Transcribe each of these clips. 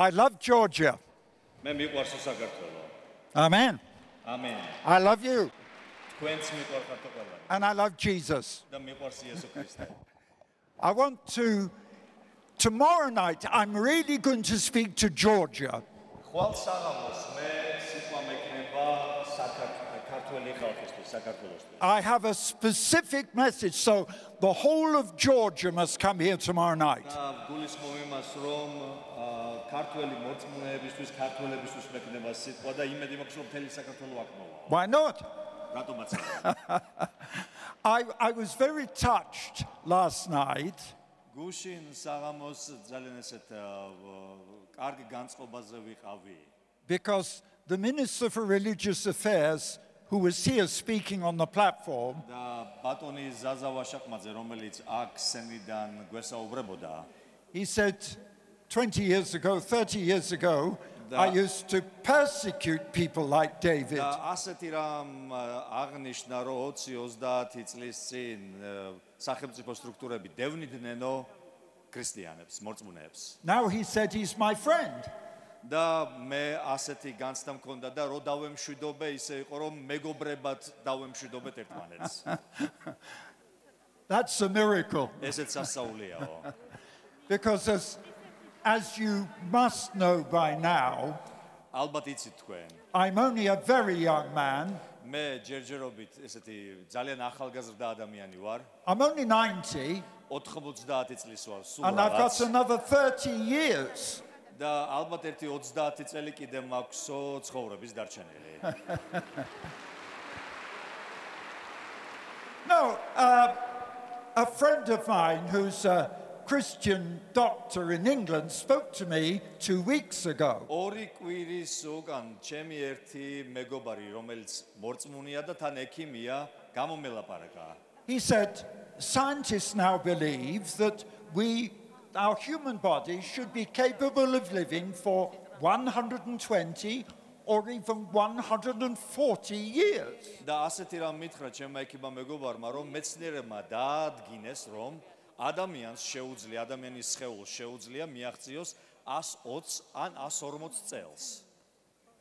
I love Georgia. Amen. Amen. I love you. And I love Jesus. I want to, tomorrow night, I'm really going to speak to Georgia. I have a specific message, so the whole of Georgia must come here tomorrow night. და გულისხმობ იმას, რომ ა, ქართველი მოწმეებისთვის, ქართველებისთვის მეკნება სიტყვა და იმედი მაქვს, რომ მთელი საქართველო აქ მოვა. Why not? რატომაც I, I was very touched last night გუშინ საღამოს ძალიან ესეთ ა, კარგი განწყობაზე ვიყავი. because the Minister for Religious Affairs, who was here speaking on the platform, და ბატონი ზაზა ვაშაკმაძე, რომელიც აქ სენიდან გვესაუბრებოდა, he said 20 years ago, 30 years ago, I Da- used to persecute people like David. და ასეთი რამ აღნიშნა, რომ 20-30 წლის წინ ა, სახელმწიფო სტრუქტურები დევნიდნენო ქრისტიანებს, მოწმუნეებს. Now he said he's my friend. და მე ასეთი განცდა მქონდა და რო დავემშვიდობე, ისე იყო რომ მეგობრებად დავემშვიდობეთ ერთმანეთს. That's a miracle. ესეც სასაულიაო. Because as, as you must know by now, ალბათ იცით თქვენ. I'm only a very young man. მე ჯერჯერობით ესეთი ძალიან ახალგაზრდა ადამიანი ვარ. I'm only 90, 90 წლის ვარ, სულ and I've got another 30 years. და ალბათ ერთი 30 წელი კიდე მაქვსო ცხოვრების დარჩენილი. No, uh, a friend of mine who's a Christian doctor in England spoke to me two weeks ago. ორი კვირის უკან ჩემი ერთი მეგობარი, რომელიც მორწმუნეა და თან ექიმია, გამომელაპარაკა. He said, scientists now believe that we, our human body, should be capable of living for 120 or even 140 years. და ასეთი რამ მითხრა ჩემმა ექიმმა მეგობარმა, რომ მეცნიერებმა დაადგინეს, რომ ადამიანს შეუძლია, ადამიანის სხეულს შეუძლია მიაღწიოს 120 ან 140 წელს.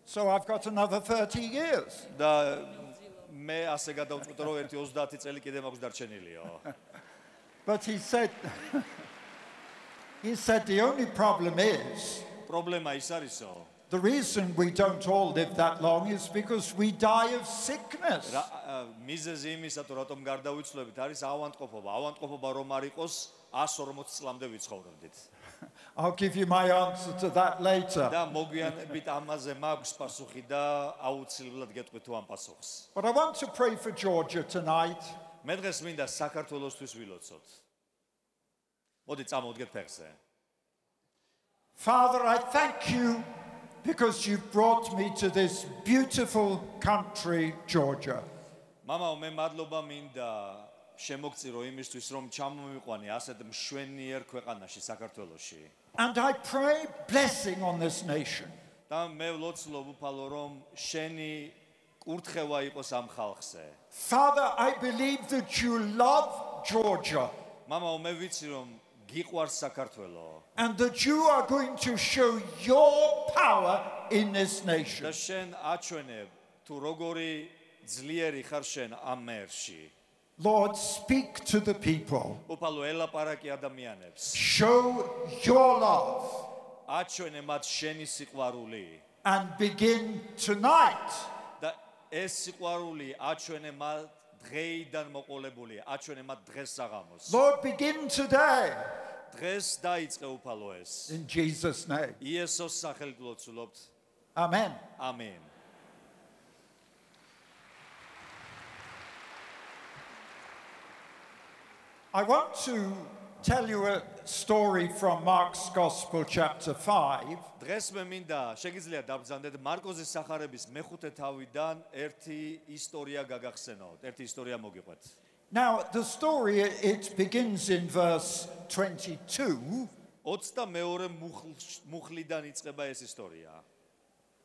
So I've got another 30 years. და მე ასე გადავწყვიტე, რომ ერთი 30 წელი კიდე მაქვს დარჩენილიო. But he said, he said the only problem is პრობლემა ის არისო, the reason we don't all live that long is because we die of sickness. რა ა, მიზეზი იმისა, თუ რატომ გარდავიცვლებით, არის ავანტყოფობა. ავანტყოფობა რომ არ იყოს 140 წლამდე ვიცხოვრობდით. I'll give you my answer to that later. და მოგვიანებით ამაზე მაქვს პასუხი და აუცილებლად გეტყვით თუ ამ პასუხს. But I want to pray for Georgia tonight. მე დღეს მინდა საქართველოსთვის ვილოცოთ. მოდი წამოვდგეთ ფეხზე. Father, I thank you because you brought me to this beautiful country, Georgia. მამაო, მე მადლობა მინდა შემოგწირო იმისთვის, რომ ჩამომიყვანე ასეთ მშვენიერ ქვეყანაში, საქართველოში. And I pray blessing on this nation. და მე ვლოცლობ უფალო, რომ შენი კურთხევა იყოს ამ ხალხზე. Father, I believe that you love Georgia მამაო, მე ვიცი, რომ გიყვარს საქართველო and that you are going to show your power in this და nation. შენ აჩვენებ თუ როგორი ძლიერი ხარ შენ ამ მერში. Lord, speak to the people. უფალო, ელაპარაკი ადამიანებს. Show your love აჩვენე მათ შენი სიყვარული and begin tonight და ეს სიყვარული აჩვენე მათ დღეიდან მოყოლებული, აჩვენე მათ დღეს საღამოს. Lord, begin today დღეს დაიწყე უფალო ეს. in Jesus' name. იესოს სახელით ვლოცულობთ. Amen. ამენ. I want to tell you a story from Mark's Gospel, chapter 5. დღეს მე მინდა შეგიძლია დაბრძანდეთ მარკოზის სახარების მეხუთე თავიდან ერთი ისტორია გაგახსენოთ. ერთი ისტორია მოგიყვეთ. Now, the story, it begins in verse 22. 22 მუხლიდან იწყება ეს ისტორია.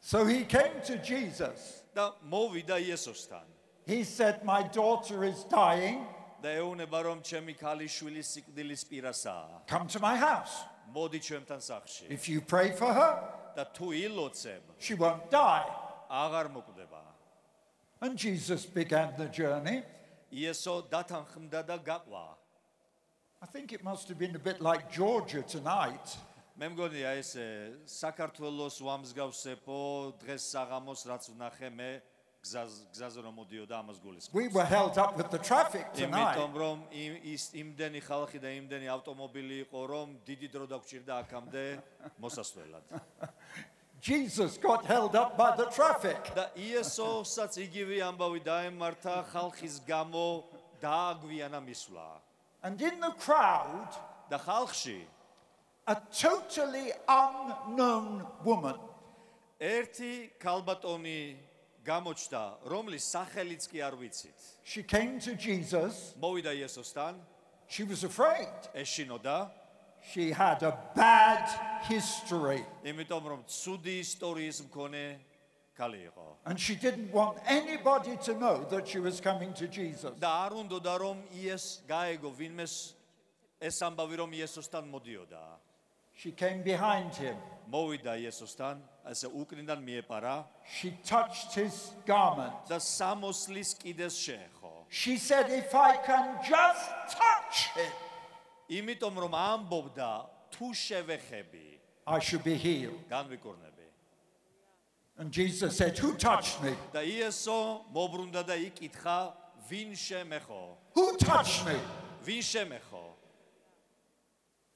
So he came to Jesus. და მოვიდა იესოსთან. He said, My daughter is dying. და ეუბნება რომ ჩემი ქალიშვილი სიკვდილის პირასაა. Come to my house. მოდი ჩვენთან სახლში. If you pray for her, და თუ ილოცებ, she won't die. აღარ მოკვდება. And Jesus began the journey. იესო დათანხმდა და გაყვა. I think it must have been a bit like Georgia tonight. მე მგონია ეს საქართველოს ვამსგავსებო დღეს საღამოს რაც ვნახე მე გზაზე გზაზე რომ მოდიოდა ამას გულისხმობს. We were held up with the traffic tonight. იმიტომ რომ ის იმდენი ხალხი და იმდენი ავტომობილი იყო რომ დიდი დრო დაგჭირდა აქამდე მოსასვლელად. Jesus got held up by the traffic. და იესოსაც იგივე ამბავი დაემართა ხალხის გამო დააგვიანა მისვლა. And in the crowd, და ხალხში a totally unknown woman. ერთი ქალბატონი გამოჩნდა, რომლის სახელიც კი არ ვიცით. She came to Jesus. მოვიდა იესოსთან, She was afraid. ეშინოდა, She had a bad history. იმიტომ რომ ცუდი ისტორიის მქონე ქალი იყო. And she didn't want anybody to know that she was coming to Jesus. და არ უნდოდა რომ იეს გაეგო ვინმეს ეს ამბავი რომ იესოსთან მოდიოდა. She came behind him. მოვიდა იესოსთან, ასე უკრინდან მიეპარა She touched his garment. და სამოსლის კიდეს შეეხო. She said, If I can just touch it, იმიტომ რომ ამბობდა თუ შევეხები, I should be healed. განვიკურნები. And Jesus said, Who touched me? და იესო მოbrunდა და იკითხა ვინ შემეხო? Who touched me? ვინ შემეხო?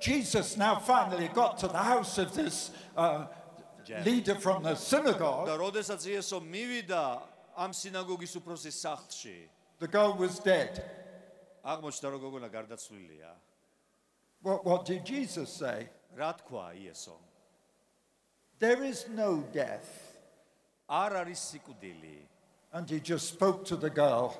Jesus now finally got to the house of this uh, leader from the და synagogue, როდესაც იესო მივიდა ამ სინაგოგის უფროსის სახლში the girl was dead. აღმოჩნდა რომ გოგონა გარდაცვლილია What, what did Jesus say? რა თქვა იესო There is no death. არ არის სიკვდილი And he just spoke to the girl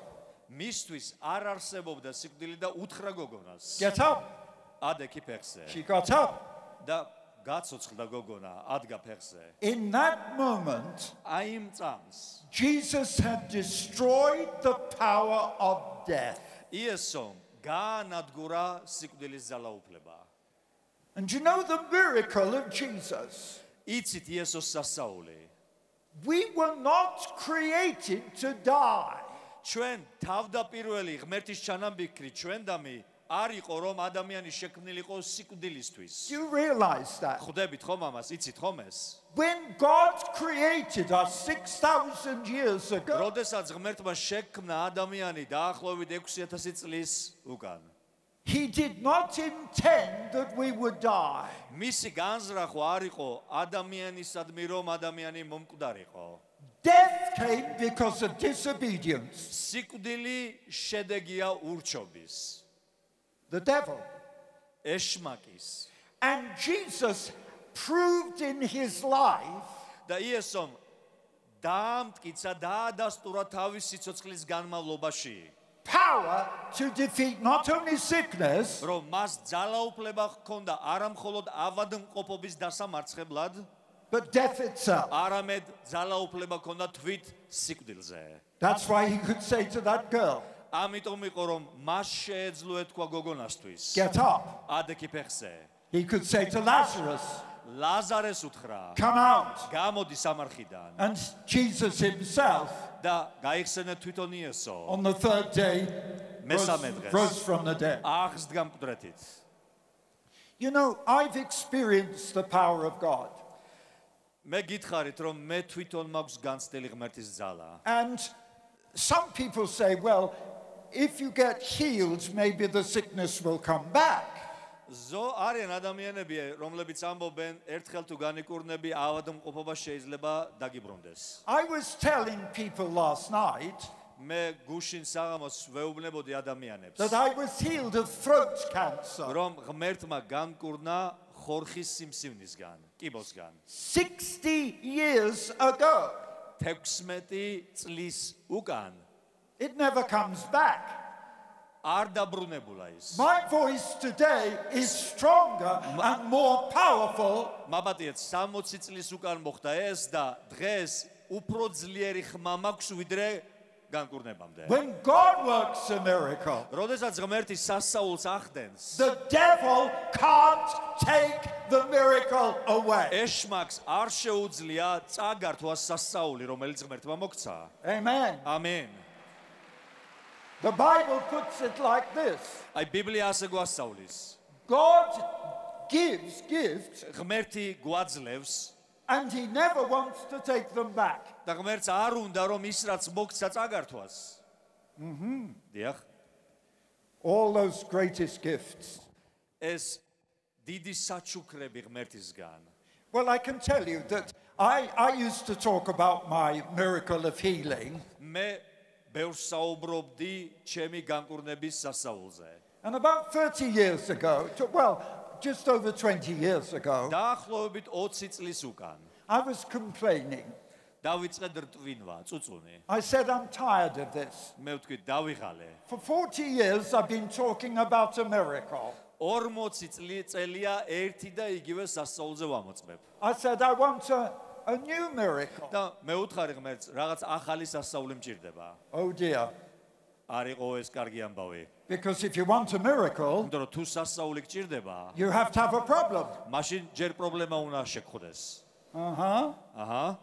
მისთვის არ არსებობდა სიკვდილი და უთხრა გოგონას Get up. ადექი ფეხზე She got up. და გაცოცხლდა გოგონა ადგა ფეხზე In that moment, აი იმ წამს Jesus had destroyed the power of death. იესო გაანადგურა სიკვდილის ძალაუფლება And you know the miracle of Jesus? იცით იესოს სასაული We were not created to die. ჩვენ თავდაპირველი ღმერთის ჩანამბიქრი ჩვენდამი არ იყო რომ ადამიანი შექმნილიყო სიკვდილისთვის you realize that? ხვდებით ხომ ამას იცით ხომ ეს When God created us 6,000 years ago, როდესაც ღმერთმა შექმნა ადამიანი დაახლოებით 6000 წლის უკან He did not intend that we would die. მისი განზრახვა არ იყო ადამიანისადმი რომ ადამიანი მომკვდარიყო Death came because of disobedience. სიკვდილი შედეგია ურჩობის The devil. ეშმაკის And Jesus proved in his life და იესომ დაამტკიცა დაადასტურა თავის სიცოცხლის განმავლობაში power to defeat not only sickness, რომ მას ძალაუფლება ჰქონდა არა მხოლოდ ავადმყოფობის დასამარცხებლად but death itself. არამედ ძალაუფლება ჰქონდა თვით სიკვდილზე That's why he could say to that girl, ამიტომ იყო რომ მას შეეძლო ეთქვა გოგონასთვის Get up. ადექი ფეხზე He could say to Lazarus, ლაზარეს უთხრა Come out. გამოდი სამარხიდან And Jesus himself, და გაიხსენა თვითონ იესო on the third day, rose, მესამე დღეს rose from the dead. აღსდგა მკვდრეთით You know, I've experienced the power of God. მე გითხარით რომ მე თვითონ მაქვს განცდილი ღმერთის ძალა And some people say, well, if you get healed, maybe the sickness will come back. ზო არიან ადამიანები, რომლებიც ამბობენ, ერთხელ თუ განიკურნები, ავადმყოფობა შეიძლება დაგიბრუნდეს. I was telling people last night მე გუშინ საღამოს ვეუბნებოდი ადამიანებს, that I was healed of throat cancer. რომ ღმერთმა განკურნა ხორხის სიმსივნისგან, კიბოსგან. 60 years ago. 16 წლის უკან It never comes back. არ დაბრუნებულა ის. My voice today is stronger and more powerful მაბატიეთ 60 წლის უკან მოხდა ეს და დღეს უფრო ძლიერი ხმა მაქვს ვიდრე განკურნებამდე. when God works a miracle. როდესაც ღმერთი სასაულს ახდენს, The devil can't take the miracle away. ეშმაკს არ შეუძლია წაგართვას სასაული, რომელიც ღმერთმა მოგცა. Amen. ამენ. The Bible puts it like this აი ბიბლია ასე გვასწავლის. God gives gifts ღმერთი გვაძლევს and he never wants to take them back. და ღმერთს არ უნდა რომ ის რაც მოგცა წაგართვას. აჰა. დიახ. All those greatest gifts. ეს დიდი საჩუქრები ღმერთისგან. Well, I can tell you that I, I used to talk about my miracle of healing, მე ბევრს საუბრობდი ჩემი განკურნების სასაულზე. and about 30 years ago, to- well, just over 20 years ago, დაახლოებით 20 წლის უკან I was complaining. დავიწყე რტვინვა, წუწუნი. I said, I'm tired of this. მე ვთქვი, დავიღალე. For 40 years, I've been talking about a miracle. 40 წლი წელია ერთი და იგივე სასაულზე ვამოწმებ. I said, I want a, a new miracle. და მე უთხარი ღმერთს, რაღაც ახალი სასაული მჭირდება. Oh dear. არ იყო ეს კარგი ამბავი. Because if you want a miracle, იმიტომ რომ თუ სასაული გჭირდება, you have to have a problem. მაშინ ჯერ პრობლემა უნდა შეგხვდეს. Huh. აჰა.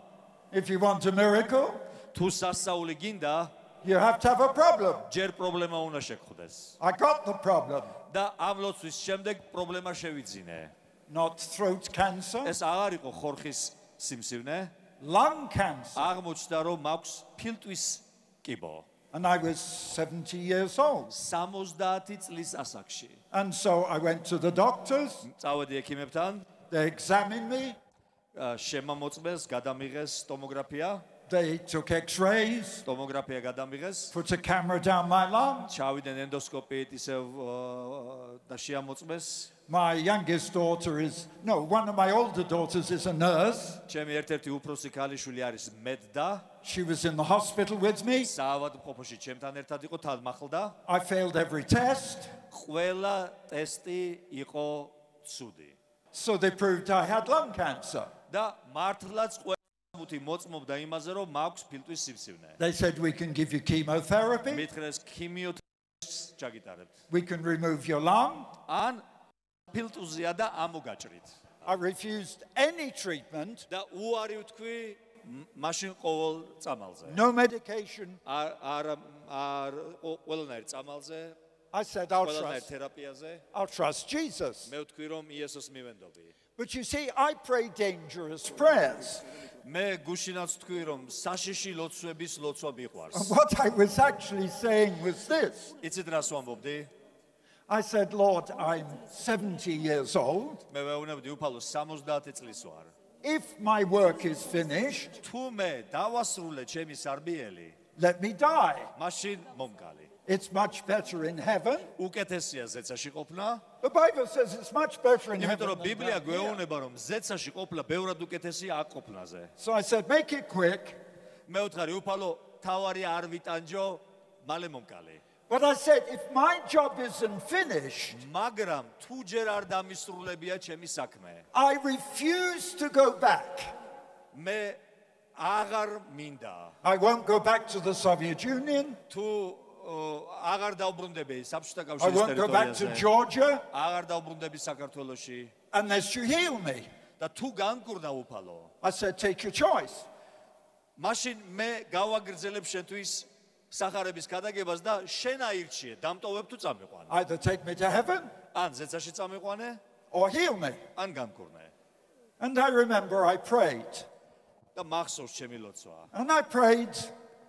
If you want a miracle, თუ სასაული გინდა, you have to have a problem. ჯერ პრობლემა უნდა შეგხვდეს. I got the problem. და ამ ლოცვის შემდეგ პრობლემა შევიძინე. Not throat cancer, ეს აღარ იყო ხორხის სიმსივნე, lung cancer. აღმოჩნდა რომ მაქვს ფილტვის კიბო. And I was 70 years old. 70 წლის ასაკში. And so I went to the doctors. წავედი ექიმებთან, They examined me. ა, შემამოწმეს, გადამიღეს ტომოგრაფია, They took x rays, ტომოგრაფია გადამიღეს, put a camera down my lung. ჩავიდნენ ენდოსკოპიით ისევ ა, და შეამოწმეს. My youngest daughter is, no, one of my older daughters is a nurse. ჩემი ერთ-ერთი უფროსი ქალიშვილი არის მედდა, She was in the hospital with me. საავადმყოფოში ჩემთან ერთად იყო თალმახლდა. I failed every test. ყველა ტესტი იყო ცუდი. So they proved I had lung cancer. და მართლაც ყველაფერი მოწმობდა იმაზე, რომ მაქვს ფილტვის სიმსივნე. They said, We can give you chemotherapy, მითხრეს ქიმიოთერაპიას ჩაგიტარებთ. we can remove your lung. ან ფილტუზია და ამოგაჭრით. I refused any treatment, და უარი ვთქვი მ- მაშინ ყოველ წამალზე. no medication. არ არ არ ყო- ყველანაირ წამალზე, I said, I'll ყველანაირ trust, თერაპიაზე. I'll trust Jesus. მე ვთქვი რომ იესოს მივენდობი. But you see, I pray dangerous prayers. მე გუშინაც ვთქვი რომ საშიში ლოცვების ლოცვა And მიყვარს. what I was actually saying was this იცით რას ვამბობდი? I said, Lord, I'm 70 years old. მე ვეუბნებდი უფალო 70 წლის ვარ. If my work is finished, თუ მე დავასრულე ჩემი სარბიელი, let me die. მაშინ მომკალი. It's much better in heaven. უკეთესია ზეცაში ყოფნა, The Bible says it's much better in იმიტომ heaven. რომ than ბიბლია down here. გვეუბნება რომ ზეცაში ყოფნა ბევრად უკეთესია აქ ყოფნაზე. So I said, make it quick. მე ვთხარი უფალო, თავარი არ ვიტანჯო, მალე მომკალი. But I said, if my job isn't finished, მაგრამ თუ ჯერ არ დამისრულებია ჩემი საქმე, I refuse to go back. მე აღარ მინდა. I won't go back to the Soviet Union. თუ ო, აღარ დავბრუნდები საბჭოთა I კავშირის ტერიტორიაზე. Აღარ დავბრუნდები საქართველოში unless you heal me. და თუ განკურნა უფალო, I said, take your choice. მაშინ მე გავაგრძელებ შენთვის სახარების გადაგებას და შენ აირჩიე, დამტოვებ თუ წამიყვანე. Either take me to heaven ან ზეცაში წამიყვანე, or heal me. ან განკურნე. And I remember I prayed. და მახსოვს ჩემი ლოცვა. And I prayed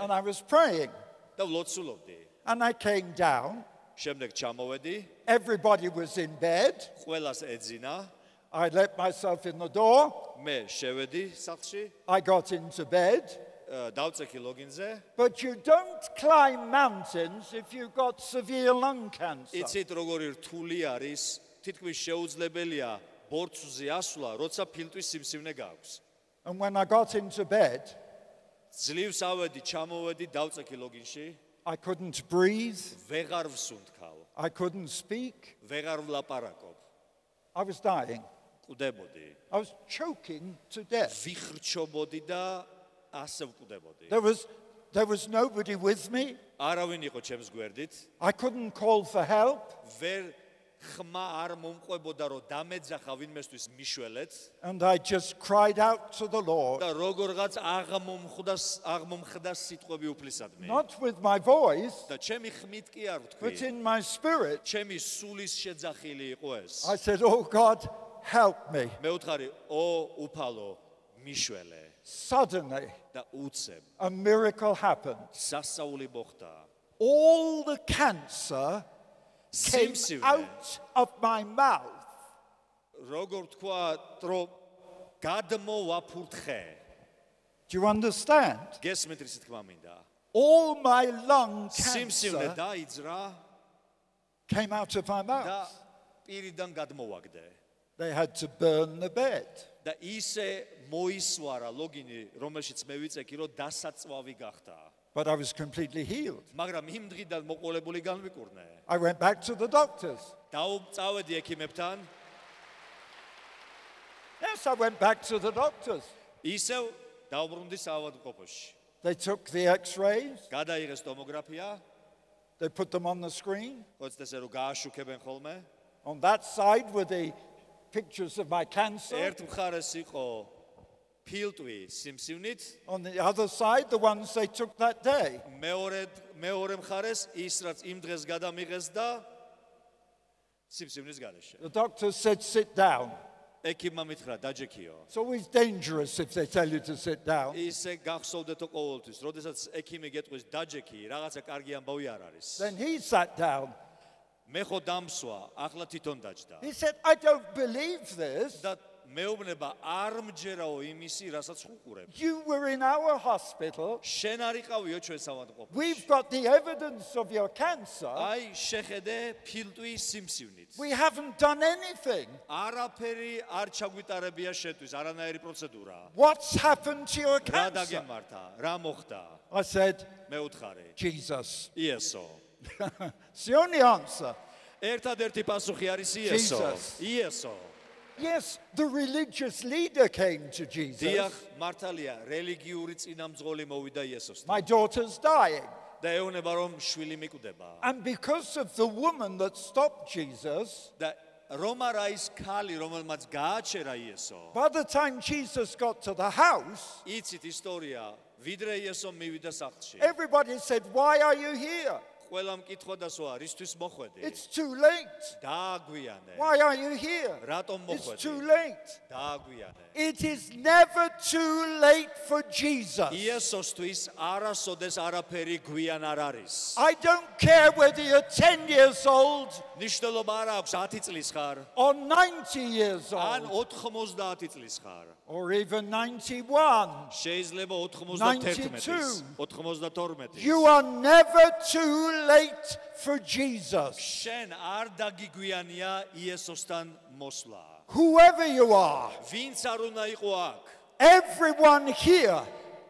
and I was praying. და ვლოცულობდი. And I came down. შემდეგ ჩამოვედი, Everybody was in bed. ყველას ეძინა, I let myself in the door. მე შევედი სახლში, I got into bed. აა, დავწექი ლოგინზე. But you don't climb mountains if you've got severe lung cancer. იცით როგორი რთული არის, თითქმის შეუძლებელია ბორცვზე ასვლა, როცა ფილტვის სიმსივნე გაქვს. And when I got into bed, ძლივს ავედი, ჩამოვედი, დავწექი ლოგინში, I couldn't breathe. ვეღარ ვსუნთქავ, I couldn't speak. ვეღარ ვლაპარაკობ, I was dying. კვდებოდი. I was choking to death. ვიხრჩობოდი და ასე ვკვდებოდი. There was, there was nobody with me. არავინ იყო ჩემს გვერდით, I couldn't call for help. ვერ ხმა არ მომყვებოდა რომ დამეძახა ვინმესთვის მიშველეთ And I just cried out to the Lord, და როგორღაც აღმომხვდა აღმომხდა სიტყვები უფლისადმი. not with my voice, და ჩემი ხმით კი არ but ვთქვი. in my spirit. ჩემი სულის შეძახილი იყო ეს. I said, Oh God, help me. მე ვთხარი, ო უფალო, მიშველე Suddenly, და უცებ. a miracle happened. სასაული მოხდა. All the cancer Came out of my mouth. როგორ თქვა, რომ გადმოვაფურთხე. Do you understand? გესმით რის თქმა მინდა. All my lung cancer დაიძრა came out of my და mouth. პირიდან გადმოვაგდე. They had to burn the bed. და ისე მოისვარა ლოგინი, რომელშიც მე ვიწექი, რომ დასაწვავი გახდა. But I was completely healed. მაგრამ იმ დღიდან მოყოლებული განვიკურნე. I went back to the doctors. დაუწავედი ექიმებთან, Yes, I went back to the doctors. ისევ დაუბრუნდი საავადმყოფოში. They took the x rays, გადაიღეს ტომოგრაფია, they put them on the screen. ხოც ესე რომ გააშუქებენ ხოლმე. On that side were the pictures of my cancer. ერთ მხარეს იყო ფილტვი სიმსივნით, On the other side, the ones they took that day. მეორე მეორე მხარეს ის რაც იმ დღეს გადამიღეს და სიმსივნის გარეშე. The doctor said, sit down. ექიმმა მითხრა დაჯექიო. It's always dangerous if they tell you to sit down. ისე გახსოვდეთო ყოველთვის, როდესაც ექიმი გეტყვის დაჯექი, რაღაცა კარგი ამბავი არ არის. Then he sat down. მე ხო დამსვა, ახლა თვითონ დაჯდა. He said, I don't believe this. და მეუბნება არ მჯერაო იმისი, რასაც ხუყურებ. You were in our hospital. შენ არ იყავიო ჩვენ სამადყოფოში. We've got the evidence of your cancer. აი შეხედე ფილტვის სიმსივნით. We haven't done anything. არაფერი არ ჩაგვიტარებია შეტვის, არანაირი პროცედურა. What's happened to your რა cancer? დაგემართა? რა მოხდა? I said, მე უთხარი. Jesus. იესო. it's the only answer. ერთადერთი პასუხი არის იესო. Jesus. იესო. Yes, the religious leader came to Jesus. დიახ, მართალია, რელიგიური წინამძღოლი მოვიდა იესოსთან. My daughter's dying. და ეუბნება რომ შვილი მიკვდება. And because of the woman that stopped Jesus, და რომ არა ის ქალი, რომელმაც გააჩერა იესო. by the time Jesus got to the house, იცით ისტორია, ვიდრე იესო მივიდა სახლში. everybody said, Why are you here? ყველამ კითხვა დასვა, რისთვის მოხვედი? It's too late. დააგვიანე. Why are you here? რატომ It's მოხვედი? too late. დააგვიანე. It is never too late for Jesus. იესოსთვის არასოდეს არაფერი გვიან არ არის. I don't care whether you're 10 years old ნიშნულობა არ აქვს 10 წლის ხარ, or 90 years ან old 90 წლის ხარ. or even 91. შეიძლება 91-ის, 92. 92. You are never too late for Jesus. შენ არ დაგიგვიანია იესოსთან მოსვლა. Whoever you are, ვინც არ უნდა იყო აქ? everyone here,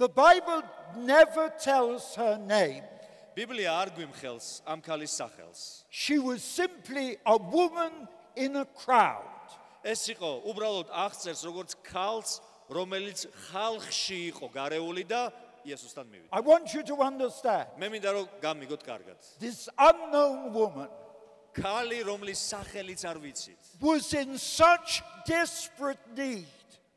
The Bible never tells her name. ბიბლია არ გვიმხელს ამ ქალის სახელს. She was simply a woman in a crowd. ეს იყო უბრალოდ აღწერს როგორც ქალს, რომელიც ხალხში იყო გარეული და იესოსთან მივიდა. I want you to understand მე მინდა რომ გამიგოთ კარგად. this unknown woman ქალი, რომლის სახელიც არ ვიცით, was in such desperate need.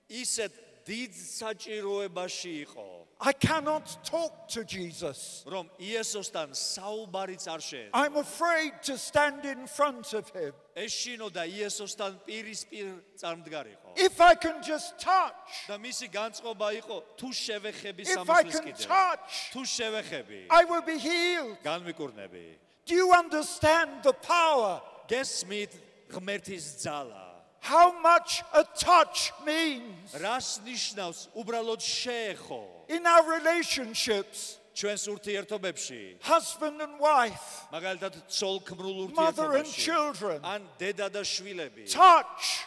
ისეთ დიდ საჭიროებაში იყო, I cannot talk to Jesus. რომ იესოსთან საუბარიც არ შეეძლო. I'm afraid to stand in front of him. ეშინო და იესოსთან პირისპირ წარმდგარიყო. If I can just touch, და მისი განწყობა იყო თუ შევეხები if I სამოსლის can კიდე. touch, თუ შევეხები, I will be healed. განმიკურნები. Do you understand the power? გესმით ღმერთის ძალა. How much a touch means რას ნიშნავს უბრალოდ შეეხო in our relationships, ჩვენს ურთიერთობებში? husband and wife, მაგალითად, ცოლ-ქმრულ mother and ურთიერთობაში. children. ან დედა და შვილები. Touch.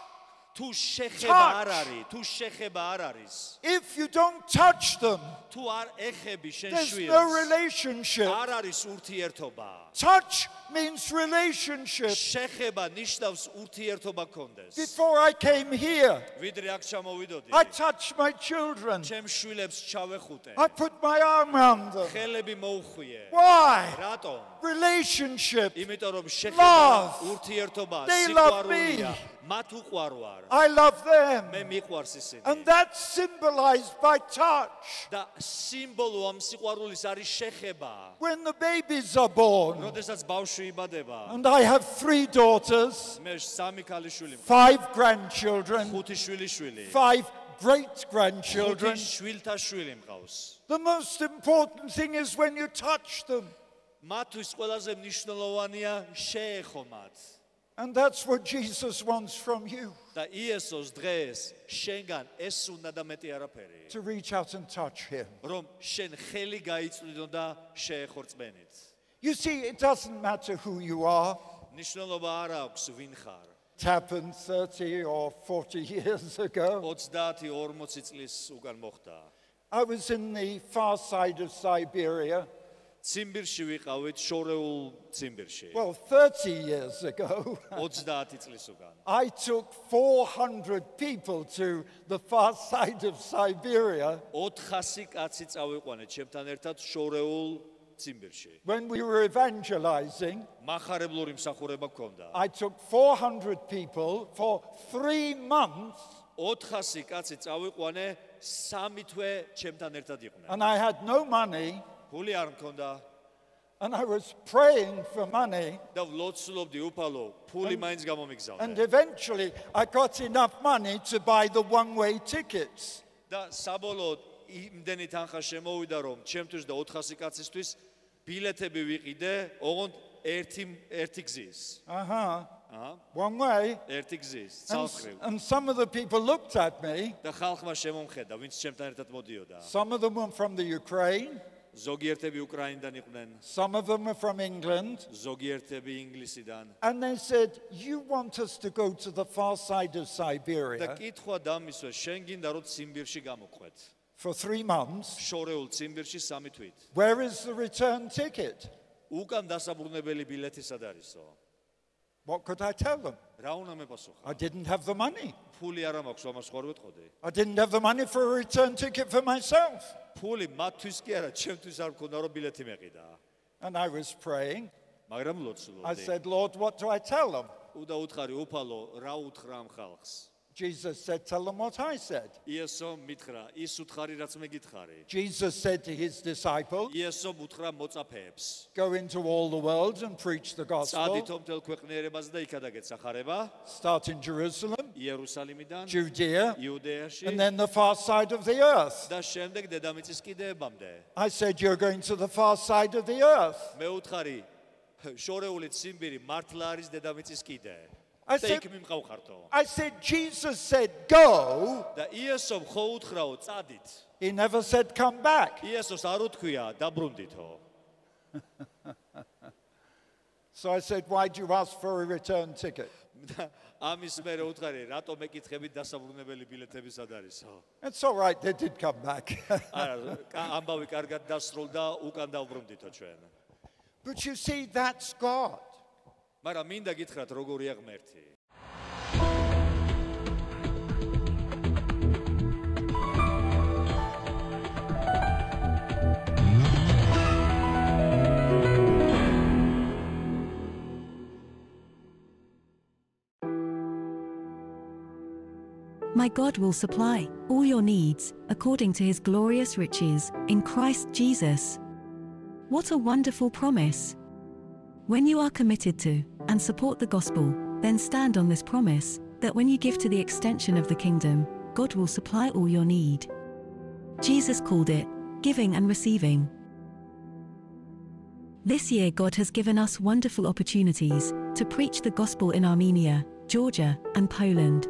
თუ შეხება Touch. არ არის, თუ შეხება არ არის, If you don't touch them, თუ არ ეხები შენ there's no შვილს, relationship. არ არის ურთიერთობა. Touch means relationship. შეხება ნიშნავს ურთიერთობა კონდეს. Before I came here, ვიდრე აქ ჩამოვიდოდი, I touched my children. ჩემ შვილებს ჩავეხუტე. I put my arm around them. ხელები მოუხვიე. Why? რატომ? Relationship. იმიტომ რომ შეხება Love. ურთიერთობა They love სიყვარულია. me. მათ უყვარვარ. I love them. მე მიყვარს ისინი. And that's symbolized by touch. და სიმბოლო ამ სიყვარულის არის შეხება. When the babies are born, როდესაც ბავშვი იბადება, and I have three daughters, five grandchildren, five great grandchildren. The most important thing is when you touch them. And that's what Jesus wants from you. To reach out and touch him. რომ შენ ხელი გაიწვიდო და შეეხო რწმენით. You see, it doesn't matter who you are. ნიშნულობა არ აქვს ვინ ხარ. It happened 30 or 40 years ago. 30-40 წლის უკან მოხდა. I was in the far side of Siberia. ციმბირში ვიყავით, შორეულ ციმბირში. Well, 30 years ago, 30 წლის უკან. I took 400 people to the far side of Siberia 400 კაცი წავიყვანეთ ჩემთან ერთად შორეულ ციმბირში. When we were evangelizing, მახარებლური მსახურება გქონდა. I took 400 people for 3 months. 400 კაცი წავიყვანე სამი თვე ჩემთან ერთად იყვნენ. And I had no money. ფული არ მქონდა. And I was praying for money. და ვლოცულობდი უფალო, ფული მაინც გამომიგზავნე. And eventually I got enough money to buy the one-way tickets. და საბოლოოდ იმდენი თანხა შემოვიდა რომ ჩემთვის და 400 კაცისთვის ბილეთები ვიყიდე, ოღონდ ერთი ერთი გზის. Uh huh. აჰა, One way. ერთი გზის, And, ცალსხრივ. and some of the people looked at me. და ხალხმა შემომხედა, ვინც ჩემთან ერთად მოდიოდა. Some of them were from the Ukraine, ზოგიერთები უკრაინიდან იყვნენ, some of them were from England. ზოგიერთები ინგლისიდან. And they said, You want us to go to the far side of და Siberia კითხვა დამისვა, შენ გინდა რომ ციმბირში გამოყვეთ. for three months, where is the return ticket? What could I tell them? I didn't have the money. I didn't have the money for a return ticket for myself. And I was praying. I said, Lord, what do I tell them? Jesus said, Tell them what I said. იესო მითხრა, ის უთხარი რაც მე გითხარი. Jesus said to his disciples, იესო უთხრა მოწაფეებს. Go into all the world and preach the gospel. წადითო მთელ ქვეყნიერებაზე და იქადაგეთ სახარება Start in Jerusalem, იერუსალიმიდან, Judea, იუდეაში and then the far side of the earth. და შემდეგ დედამიწის კიდეებამდე. I said, You're going to the far side of the earth. მე უთხარი შორეული ციმბირი მართლა არის დედამიწის კიდე. I და said, იქ მიმყავხართო. I said, Jesus said, Go. და იესომ ხო უთხრაო წადით. He never said, Come back. იესოს არ უთქვია დაბრუნდითო. So I said, Why do you ask for a return ticket? და ამის მერე უთხარი რატომ ეკითხებით დასაბრუნებელი ბილეთები სად არისო? It's all right, they did come back. არა, კა- ამბავი კარგად დასრულდა, უკან დავბრუნდითო ჩვენ. but you see, that's God. მაგრამ მინდა გითხრათ როგორია ღმერთი. My God will supply all your needs according to his glorious riches in Christ Jesus. What a wonderful promise! When you are committed to and support the gospel, then stand on this promise that when you give to the extension of the kingdom, God will supply all your need. Jesus called it giving and receiving. This year, God has given us wonderful opportunities to preach the gospel in Armenia, Georgia, and Poland.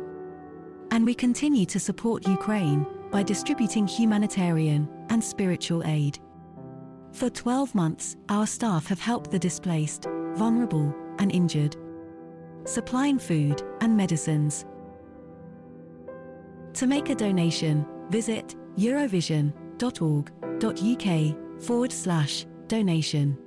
And we continue to support Ukraine by distributing humanitarian and spiritual aid. For 12 months, our staff have helped the displaced, vulnerable, and injured, supplying food and medicines. To make a donation, visit eurovision.org.uk forward slash donation.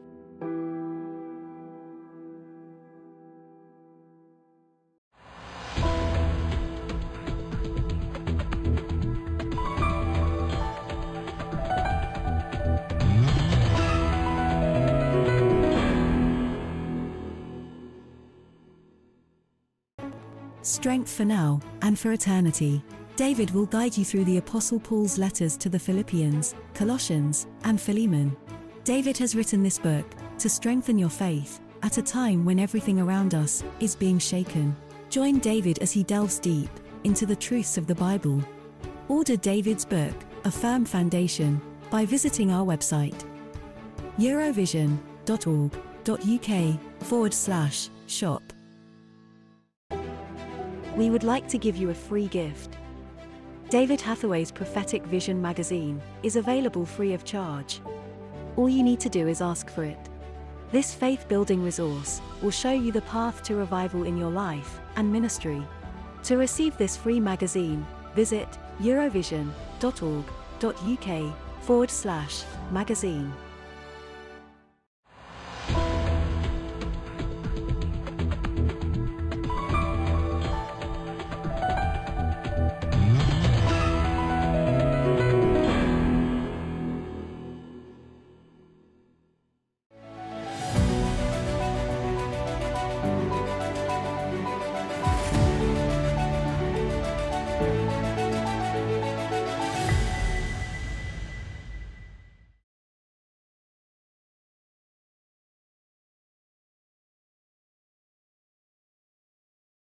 Strength for now and for eternity. David will guide you through the Apostle Paul's letters to the Philippians, Colossians, and Philemon. David has written this book to strengthen your faith at a time when everything around us is being shaken. Join David as he delves deep into the truths of the Bible. Order David's book, A Firm Foundation, by visiting our website eurovision.org.uk forward slash shop. We would like to give you a free gift. David Hathaway's Prophetic Vision magazine is available free of charge. All you need to do is ask for it. This faith building resource will show you the path to revival in your life and ministry. To receive this free magazine, visit eurovision.org.uk forward slash magazine.